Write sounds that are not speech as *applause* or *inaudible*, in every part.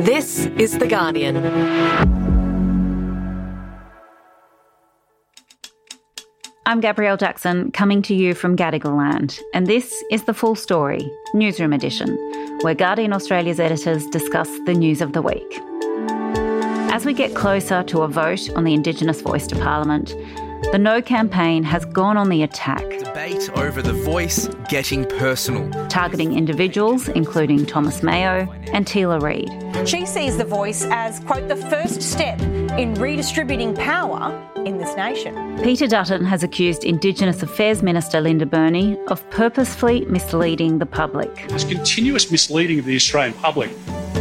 This is The Guardian. I'm Gabrielle Jackson, coming to you from Gadigal land, and this is the full story, Newsroom Edition, where Guardian Australia's editors discuss the news of the week. As we get closer to a vote on the Indigenous voice to Parliament, the No campaign has gone on the attack. Debate over the voice getting personal. Targeting individuals, including Thomas Mayo and Teela Reid. She sees the voice as, quote, the first step in redistributing power in this nation. Peter Dutton has accused Indigenous Affairs Minister Linda Burney of purposefully misleading the public. This continuous misleading of the Australian public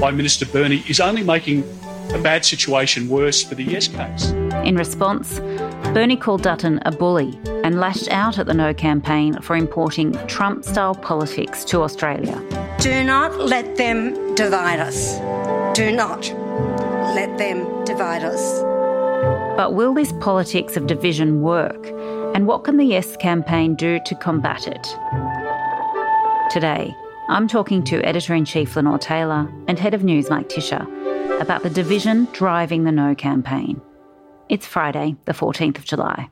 by Minister Burney is only making a bad situation worse for the Yes case. In response, Burney called Dutton a bully and lashed out at the No campaign for importing Trump style politics to Australia. Do not let them divide us. Do not let them divide us. But will this politics of division work? And what can the Yes campaign do to combat it? Today, I'm talking to Editor in Chief Lenore Taylor and Head of News Mike Ticher about the division driving the No campaign. It's Friday, the 14th of July.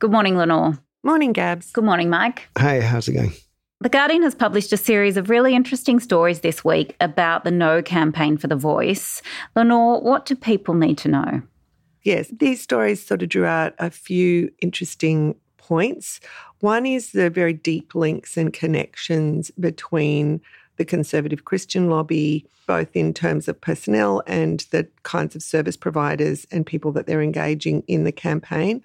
Good morning, Lenore. Morning, Gabs. Good morning, Mike. Hey, how's it going? The Guardian has published a series of really interesting stories this week about the No campaign for the voice. Lenore, what do people need to know? Yes, these stories sort of drew out a few interesting points. One is the very deep links and connections between the conservative Christian lobby, both in terms of personnel and the kinds of service providers and people that they're engaging in the campaign.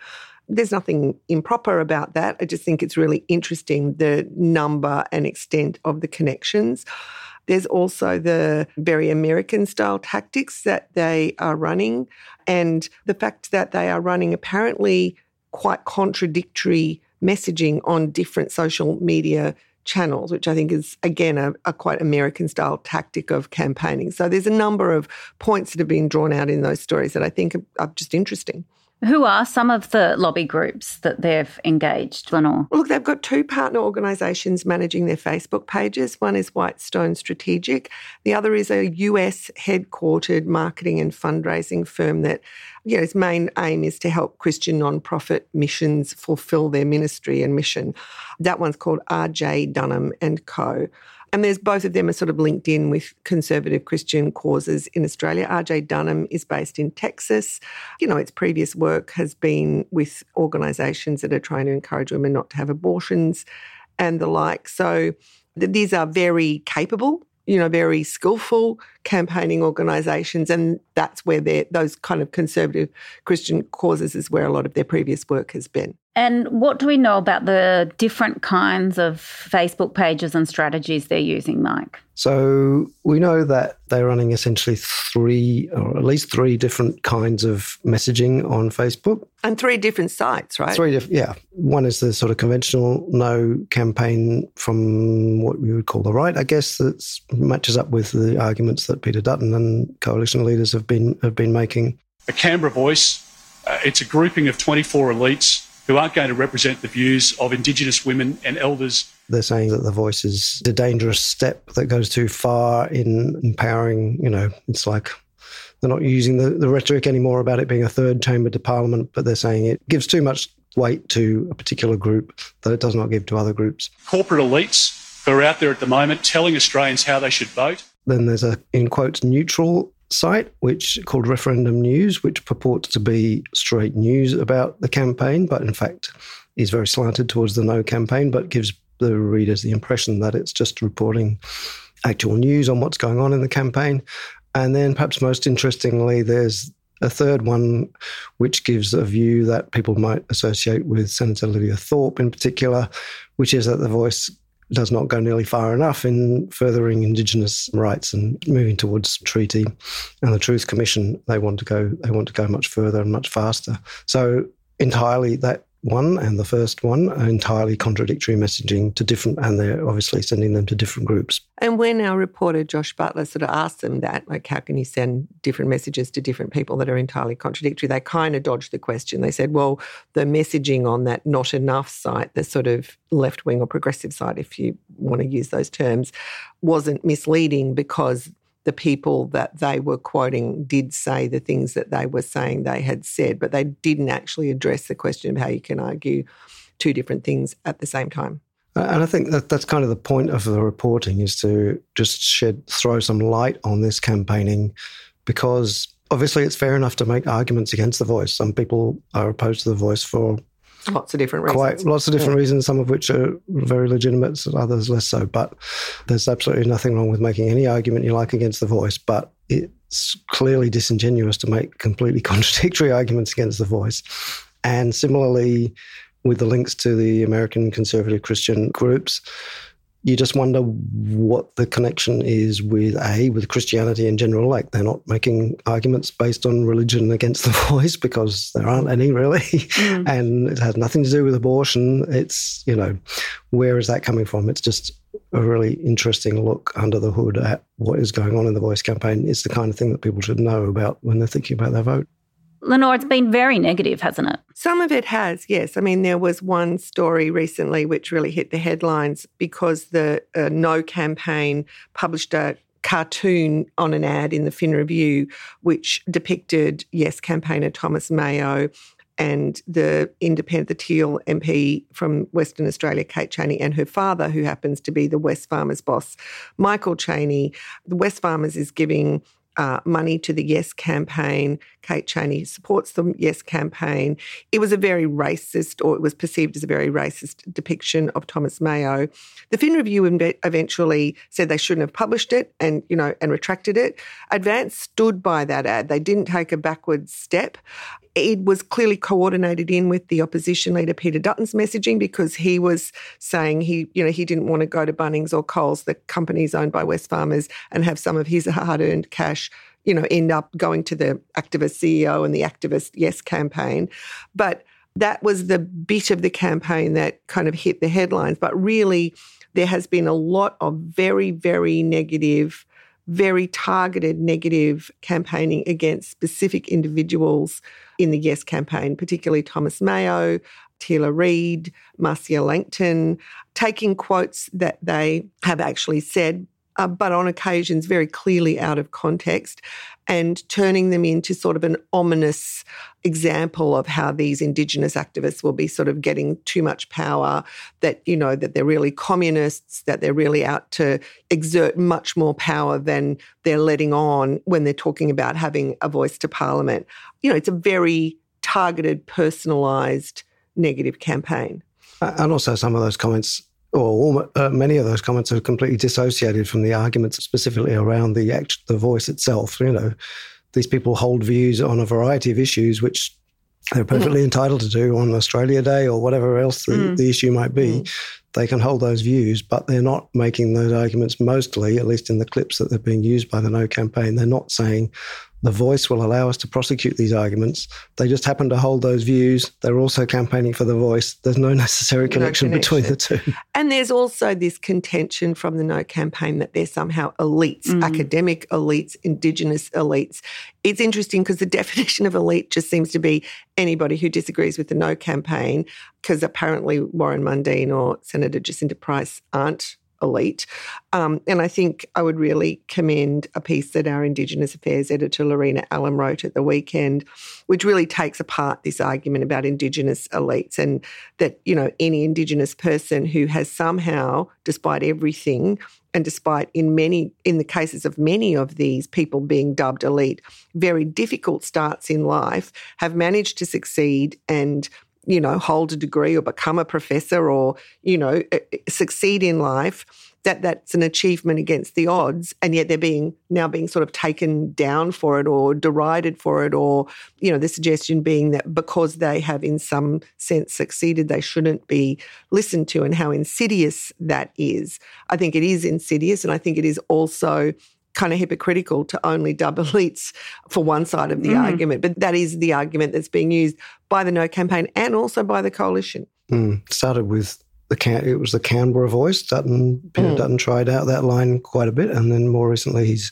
There's nothing improper about that. I just think it's really interesting the number and extent of the connections. There's also the very American style tactics that they are running, and the fact that they are running apparently quite contradictory messaging on different social media channels, which I think is, again, a, a, quite American style tactic of campaigning. So there's a number of points that have been drawn out in those stories that I think are, are just interesting. Who are some of the lobby groups that they've engaged, Lenore? Look, they've got two partner organisations managing their Facebook pages. One is Whitestone Strategic. The other is a US headquartered marketing and fundraising firm that, you know, its main aim is to help Christian nonprofit missions fulfil their ministry and mission. That one's called RJ Dunham and Co. And there's both of them are sort of linked in with conservative Christian causes in Australia. RJ Dunham is based in Texas. You know, its previous work has been with organisations that are trying to encourage women not to have abortions and the like. So these are very capable you know, very skillful campaigning organisations, and that's where those kind of conservative Christian causes is where a lot of their previous work has been. And what do we know about the different kinds of Facebook pages and strategies they're using, Mike? So we know that they're running essentially three, or at least three different kinds of messaging on Facebook. And three different sites, right? Three different, yeah. One is the sort of conventional no campaign from what we would call the right, I guess, that matches up with the arguments that Peter Dutton and coalition leaders have been have been making. A Canberra Voice, uh, it's a grouping of 24 elites who aren't going to represent the views of Indigenous women and elders. They're saying that the voice is a dangerous step that goes too far in empowering, you know, it's like they're not using the, the rhetoric anymore about it being a third chamber to parliament, but they're saying it gives too much weight to a particular group that it does not give to other groups. Corporate elites who are out there at the moment telling Australians how they should vote. Then there's a, in quotes, neutral site, which called Referendum News, which purports to be straight news about the campaign, but in fact is very slanted towards the no campaign, but gives the readers the impression that it's just reporting actual news on what's going on in the campaign. And then, perhaps most interestingly, there's a third one, which gives a view that people might associate with Senator Lydia Thorpe in particular, which is that the voice does not go nearly far enough in furthering Indigenous rights and moving towards treaty. And the Truth Commission, they want to go, they want to go much further and much faster. So entirely that one and the first one are entirely contradictory messaging to different, and they're obviously sending them to different groups. And when our reporter Josh Butler sort of asked them that, like, how can you send different messages to different people that are entirely contradictory? They kind of dodged the question. They said, well, the messaging on that not enough site, the sort of left wing or progressive site, if you want to use those terms, wasn't misleading because the people that they were quoting did say the things that they were saying they had said, but they didn't actually address the question of how you can argue two different things at the same time. And I think that that's kind of the point of the reporting is to just shed, throw some light on this campaigning because obviously it's fair enough to make arguments against the voice. Some people are opposed to the voice for lots of different reasons. Quite lots of different yeah. reasons, some of which are very legitimate, others less so. But there's absolutely nothing wrong with making any argument you like against the voice, but it's clearly disingenuous to make completely *laughs* contradictory arguments against the voice. And similarly, with the links to the American conservative Christian groups, you just wonder what the connection is with a with Christianity in general. Like they're not making arguments based on religion against the *laughs* voice because there aren't any really, mm. and it has nothing to do with abortion. It's you know, where is that coming from? It's just a really interesting look under the hood at what is going on in the voice campaign. It's the kind of thing that people should know about when they're thinking about their vote. Lenore, it's been very negative, hasn't it? Some of it has, yes. I mean, there was one story recently which really hit the headlines because the uh, No campaign published a cartoon on an ad in the Fin Review, which depicted Yes campaigner Thomas Mayo and the independent, the Teal MP from Western Australia, Kate Chaney, and her father, who happens to be the Wesfarmers boss, Michael Chaney. The Wesfarmers is giving uh, money to the Yes campaign. Kate Chaney supports the Yes campaign. It was a very racist, or it was perceived as a very racist depiction of Thomas Mayo. The Fin Review eventually said they shouldn't have published it, and you know, and retracted it. Advance stood by that ad. They didn't take a backward step it was clearly coordinated in with the opposition leader Peter Dutton's messaging because he was saying he, you know, he didn't want to go to Bunnings or Coles, the companies owned by Wesfarmers, and have some of his *laughs* hard-earned cash, you know, end up going to the activist CEO and the activist Yes campaign. But that was the bit of the campaign that kind of hit the headlines. But really, there has been a lot of very, very negative very targeted negative campaigning against specific individuals in the Yes campaign, particularly Thomas Mayo, Teela Reid, Marcia Langton, taking quotes that they have actually said uh, but on occasions very clearly out of context, and turning them into sort of an ominous example of how these Indigenous activists will be sort of getting too much power, that, you know, that they're really communists, that they're really out to exert much more power than they're letting on when they're talking about having a voice to parliament. You know, it's a very targeted, personalised negative campaign. And also, some of those comments or uh, many of those comments are completely dissociated from the arguments specifically around the act, the voice itself. You know, these people hold views on a variety of issues which they're perfectly mm. entitled to do on Australia Day or whatever else the, mm. the issue might be. Mm. They can hold those views, but they're not making those arguments mostly, at least in the clips that they're being used by the No campaign. They're not saying, the voice will allow us to prosecute these arguments. They just happen to hold those views. They're also campaigning for the voice. There's no *laughs* necessary connection, no connection. between the two. And there's also this contention from the No campaign that they're somehow elites, mm. academic elites, Indigenous elites. It's interesting because the *laughs* definition of elite just seems to be anybody who disagrees with the No campaign, because apparently Warren Mundine or Senator Jacinta Price aren't elite. Um, and I think I would really commend a piece that our Indigenous Affairs editor, Lorena Allam wrote at the weekend, which really takes apart this argument about Indigenous elites and that, you know, any Indigenous person who has somehow, despite everything, and despite in many in the cases of many of these people being dubbed elite, very difficult starts in life, have managed to succeed and you know hold a degree or become a professor or you know succeed in life that that's an achievement against the odds and yet they're being now being sort of taken down for it or derided for it or you know the suggestion being that because they have in some sense succeeded they shouldn't be listened to and how insidious that is. I think it is insidious and i think it is also kind of hypocritical to only dub *laughs* elites for one side of the mm. argument but that is the argument that's being used by the no campaign and also by the coalition mm. started with the Can- it was the Canberra voice. Dutton Peter mm. Dutton tried out that line quite a bit, and then more recently he's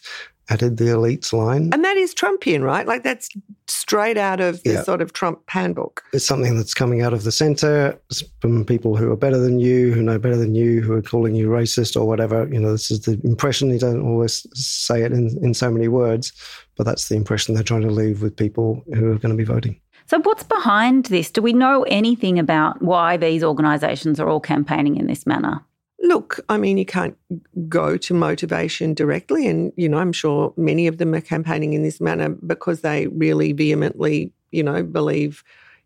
added the elites line. And that is Trumpian, right? Like that's straight out of the yeah. sort of Trump handbook. It's something that's coming out of the centre from people who are better than you, who know better than you, who are calling you racist or whatever. You know, this is the impression. They don't always say it in, in so many words, but that's the impression they're trying to leave with people who are going to be voting. So, what's behind this? Do we know anything about why these organisations are all campaigning in this manner? Look, I mean, you can't go to motivation directly. And, you know, I'm sure many of them are campaigning in this manner because they really vehemently, you know, believe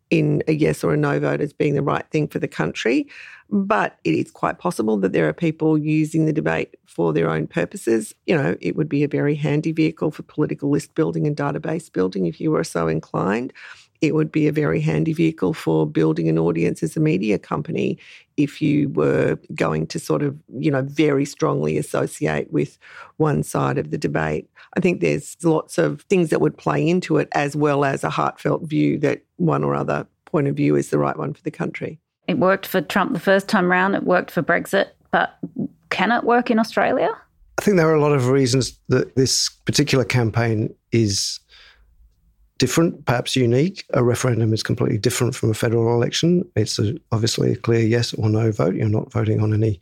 in a yes or a no vote as being the right thing for the country. But it is quite possible that there are people using the debate for their own purposes. You know, it would be a very handy vehicle for political list building and database building if you were so inclined it would be a very handy vehicle for building an audience as a media company if you were going to sort of, you know, very strongly associate with one side of the debate. I think there's lots of things that would play into it as well as a heartfelt view that one or other point of view is the right one for the country. It worked for Trump the first time round, it worked for Brexit, but can it work in Australia? I think there are a lot of reasons that this particular campaign is different, perhaps unique. A referendum is completely different from a federal election. It's a, obviously a clear yes or no vote. You're not voting on any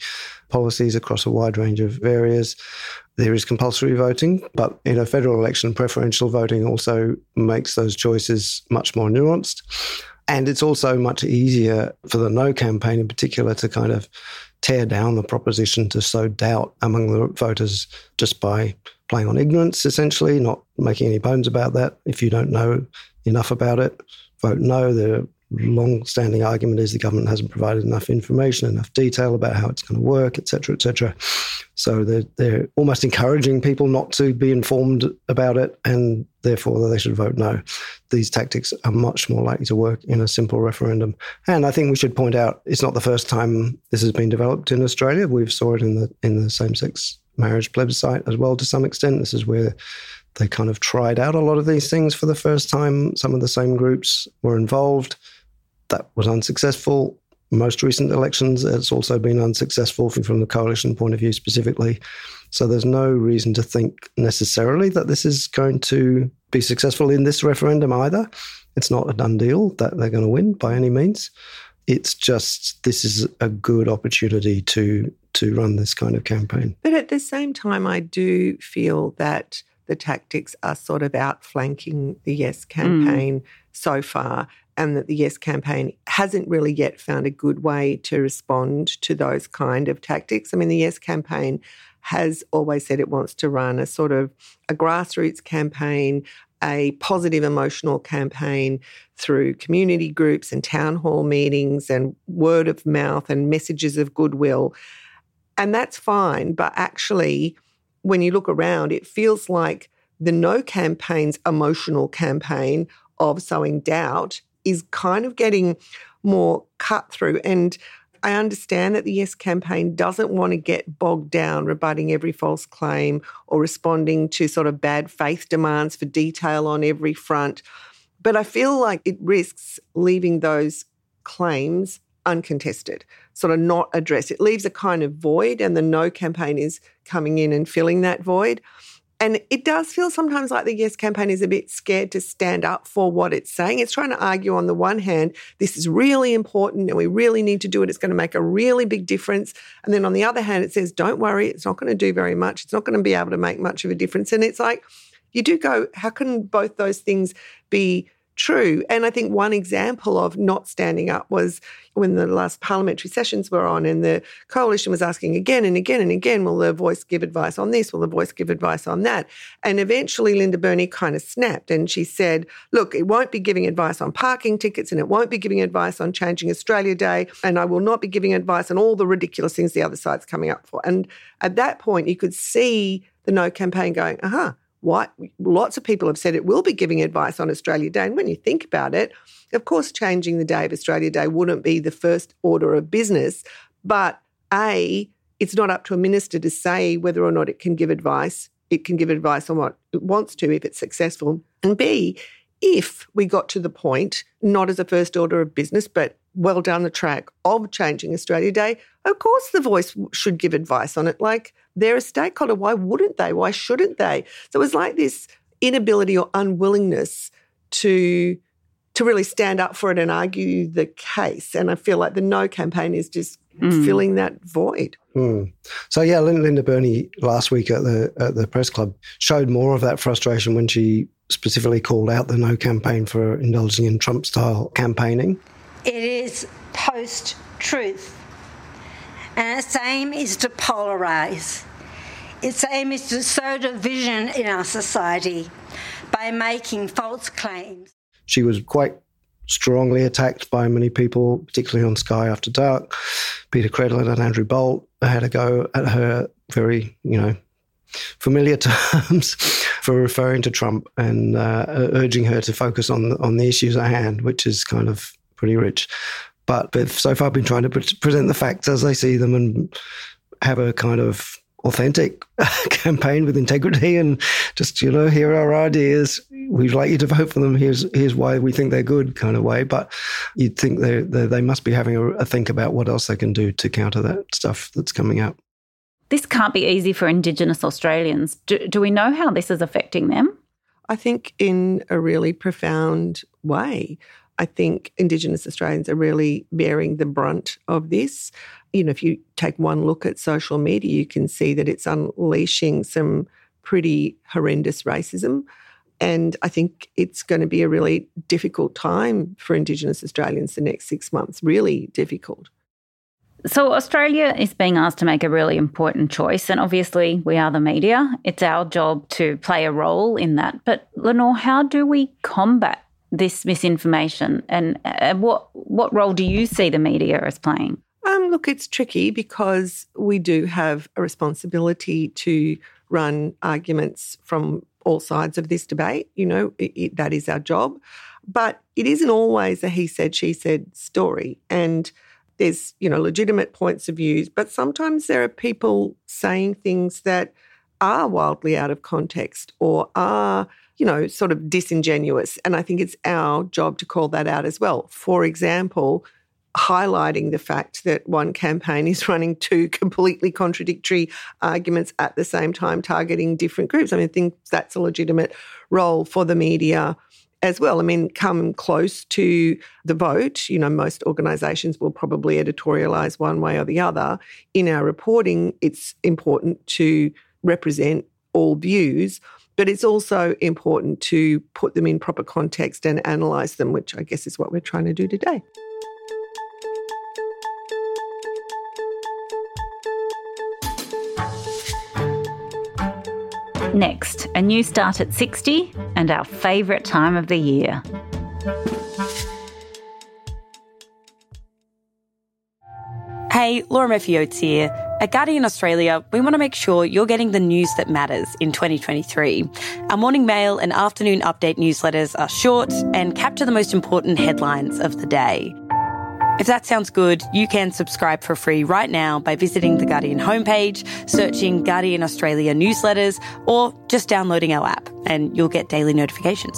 policies across a wide range of areas. There is compulsory voting, but in a federal election, preferential voting also makes those choices much more nuanced. And it's also much easier for the no campaign in particular to kind of tear down the proposition to sow doubt among the voters just by playing on ignorance, essentially, not making any bones about that. If you don't know enough about it, vote no. The long-standing argument is the government hasn't provided enough information, enough detail about how it's going to work, etc., etc. So they're, they're almost encouraging people not to be informed about it, and therefore they should vote no. These tactics are much more likely to work in a simple referendum. And I think we should point out it's not the first time this has been developed in Australia. We've saw it in the in the same-sex marriage plebiscite as well to some extent. This is where they kind of tried out a lot of these things for the first time. Some of the same groups were involved. That was unsuccessful. Most recent elections, it's also been unsuccessful from the coalition point of view specifically. So there's no reason to think necessarily that this is going to be successful in this referendum either. It's not a done deal that they're going to win by any means. It's just this is a good opportunity to to run this kind of campaign. But at the same time, I do feel that the tactics are sort of outflanking the Yes campaign mm. so far, and that the Yes campaign hasn't really yet found a good way to respond to those kind of tactics. I mean, the Yes campaign has always said it wants to run a sort of a grassroots campaign, a positive emotional campaign through community groups and town hall meetings and word of mouth and messages of goodwill. And that's fine. But actually, when you look around, it feels like the no campaign's emotional campaign of sowing doubt is kind of getting more cut through. And I understand that the Yes campaign doesn't want to get bogged down rebutting every false claim or responding to sort of bad faith demands for detail on every front. But I feel like it risks leaving those claims uncontested, sort of not addressed. It leaves a kind of void, and the no campaign is coming in and filling that void. And it does feel sometimes like the Yes campaign is a bit scared to stand up for what it's saying. It's trying to argue on the one hand, this is really important and we really need to do it. It's going to make a really big difference. And then on the other hand, it says, don't worry, it's not going to do very much. It's not going to be able to make much of a difference. And it's like, you do go, how can both those things be true. And I think one example of not standing up was when the last parliamentary sessions were on and the coalition was asking again and again and again, will the voice give advice on this? Will the voice give advice on that? And eventually Linda Burney kind of snapped and she said, look, it won't be giving advice on parking tickets and it won't be giving advice on changing Australia Day. And I will not be giving advice on all the ridiculous things the other side's coming up for. And at that point, you could see the no campaign going, aha. Uh-huh, what lots of people have said it will be giving advice on Australia Day. And when you think about it, of course, changing the day of Australia Day wouldn't be the first order of business. But A, it's not up to a minister to say whether or not it can give advice. It can give advice on what it wants to if it's successful. And B, if we got to the point, not as a first order of business, but well down the track of changing Australia Day, of course the voice should give advice on it. Like they're a stakeholder. Why wouldn't they? Why shouldn't they? So it was like this inability or unwillingness to to really stand up for it and argue the case. And I feel like the no campaign is just mm. filling that void. Mm. So yeah, Linda Burney last week at the at the press club showed more of that frustration when she specifically called out the no campaign for indulging in Trump style campaigning. It is post truth. And its aim is to polarize. Its aim is to sow division in our society by making false claims. She was quite strongly attacked by many people, particularly on Sky After Dark. Peta Credlin and Andrew Bolt had a go at her very, you know, familiar *laughs* terms for referring to Trump and uh, urging her to focus on on the issues at hand, which is kind of pretty rich. But they've so far been trying to pre- present the facts as they see them and have a kind of authentic *laughs* campaign with integrity and just you know here are our ideas. We'd like you to vote for them. Here's here's why we think they're good kind of way. But you'd think they they, they must be having a, a think about what else they can do to counter that stuff that's coming out this can't be easy for indigenous australians. Do, do we know how this is affecting them? I think in a really profound way I think Indigenous Australians are really bearing the brunt of this. You know, if you take one look at social media, you can see that it's unleashing some pretty horrendous racism. And I think it's going to be a really difficult time for Indigenous Australians the next six months, really difficult. So, Australia is being asked to make a really important choice, and obviously, we are the media. It's our job to play a role in that. But, Lenore, how do we combat this misinformation, and uh, what what role do you see the media as playing? Um, look, it's tricky because we do have a responsibility to run arguments from all sides of this debate. You know, it, it, that is our job, but it isn't always a he said she said story, and there's you know legitimate points of views, but sometimes there are people saying things that are wildly out of context or are you know, sort of disingenuous. And I think it's our job to call that out as well. For example, highlighting the fact that one campaign is *laughs* running two completely contradictory arguments at the same time, targeting different groups. I mean, I think that's a legitimate role for the media as well. I mean, come close to the vote, you know, most organisations will probably editorialise one way or the other. In our reporting, it's important to represent all views. But it's also important to put them in proper context and analyse them, which I guess is what we're trying to do today. Next, a new start at 60 and our favourite time of the year. Hey, Laura Murphy Oates here. At Guardian Australia, we want to make sure you're getting the news that matters in 2023. Our morning mail and afternoon update newsletters are short and capture the most important headlines of the day. If that sounds good, you can subscribe for free right now by visiting the Guardian homepage, searching Guardian Australia newsletters, or just downloading our app, and you'll get daily notifications.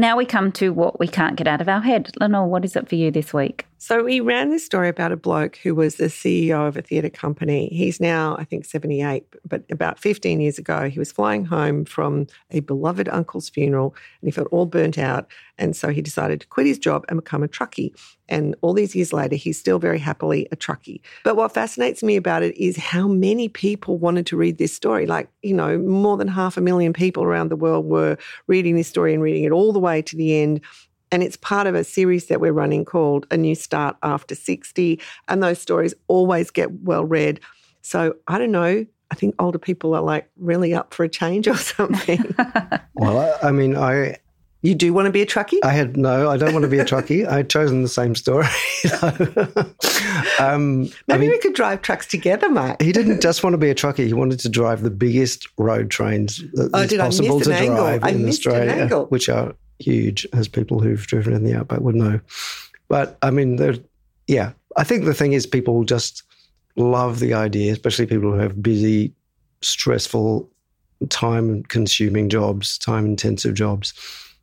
Now we come to what we can't get out of our head. Lenore, what is it for you this week? So we ran this story about a bloke who was the CEO of a theatre company. He's now, I think, 78, but about 15 years ago, he was flying home from a beloved uncle's funeral and he felt all burnt out. And so he decided to quit his job and become a truckie. And all these years later, he's still very happily a truckie. But what fascinates me about it is how many people wanted to read this story. Like, you know, more than half a million people around the world were reading this story and reading it all the way to the end. And it's part of a series that we're running called A New Start After 60. And those stories always get well read. So I don't know. I think older people are like really up for a change or something. *laughs* well, I, I mean, I you do want to be a truckie? I had no, I don't want to be a truckie. I had chosen the same story. *laughs* um, Maybe I mean, we could drive trucks together, Mike. he didn't just want to be a truckie. He wanted to drive the biggest road trains that oh, is possible to angle? drive I in Australia, which are huge, as people who've driven in the outback would know. But I mean, yeah, I think the thing is people just love the idea, especially people who have busy, stressful, time consuming jobs, time intensive jobs.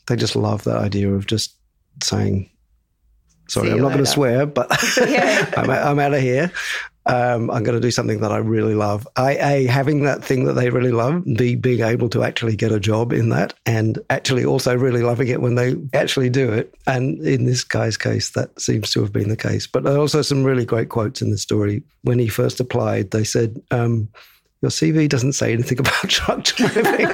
They just love that idea of just saying, sorry, I'm not going to swear, but *laughs* I'm, *laughs* I'm out of here. Um, I'm going to do something that I really love. I, a having that thing that they really love, b being able to actually get a job in that, and actually also really loving it when they actually do it. And in this guy's case, that seems to have been the case. But there are also some really great quotes in the story. When he first applied, they said. Um, your CV doesn't say anything *laughs* about truck driving.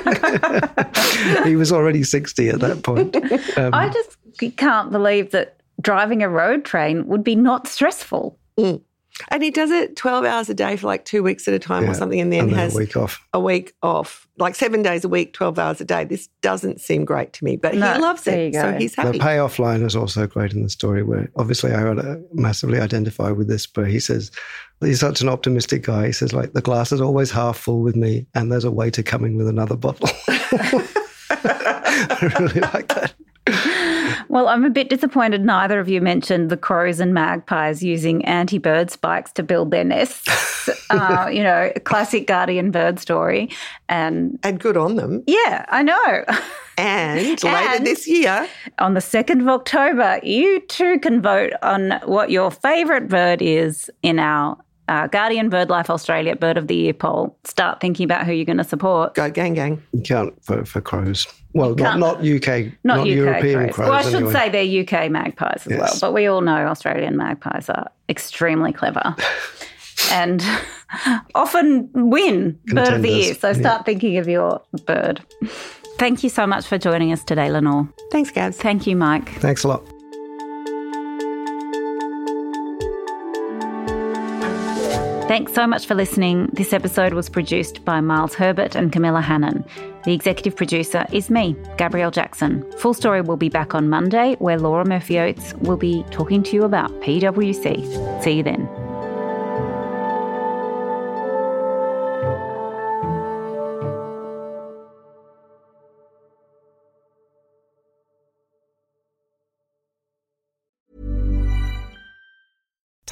*laughs* he was already 60 at that point. Um, I just can't believe that driving a road train would be not stressful. Mm. And he does it 12 hours a day for like two weeks at a time yeah, or something, and then, and then has a week off. A week off, like seven days a week, 12 hours a day. This doesn't seem great to me, but no, he loves it. So he's happy. The payoff line is also great in the story where obviously I massively identify with this, but he says, he's such an optimistic guy. He says, like, the glass is always half full with me, and there's a waiter coming with another bottle. *laughs* I really like that. Well, I'm a bit disappointed neither of you mentioned the crows and magpies using anti bird spikes to build their nests. *laughs* uh, you know, classic guardian bird story. And, and good on them. Yeah, I know. And *laughs* later this year, on the 2nd of October, you too can vote on what your favourite bird is in our uh, Guardian BirdLife Australia Bird of the Year poll. Start thinking about who you're going to support. Go gang gang. You can't vote for crows. Well, not, not UK, not, not UK European crows. crows. Well, I should say they're UK magpies as yes. well, but we all know Australian magpies are extremely clever. *laughs* and *laughs* often win Contenders. Bird of the Year. So start yeah. thinking of your bird. Thank you so much for joining us today, Lenore. Thanks, Gabs. Thank you, Mike. Thanks a lot. Thanks so much for listening. This episode was produced by Miles Herbert and Camilla Hannan. The executive producer is me, Gabrielle Jackson. Full Story will be back on Monday, where Laura Murphy Oates will be talking to you about PwC. See you then.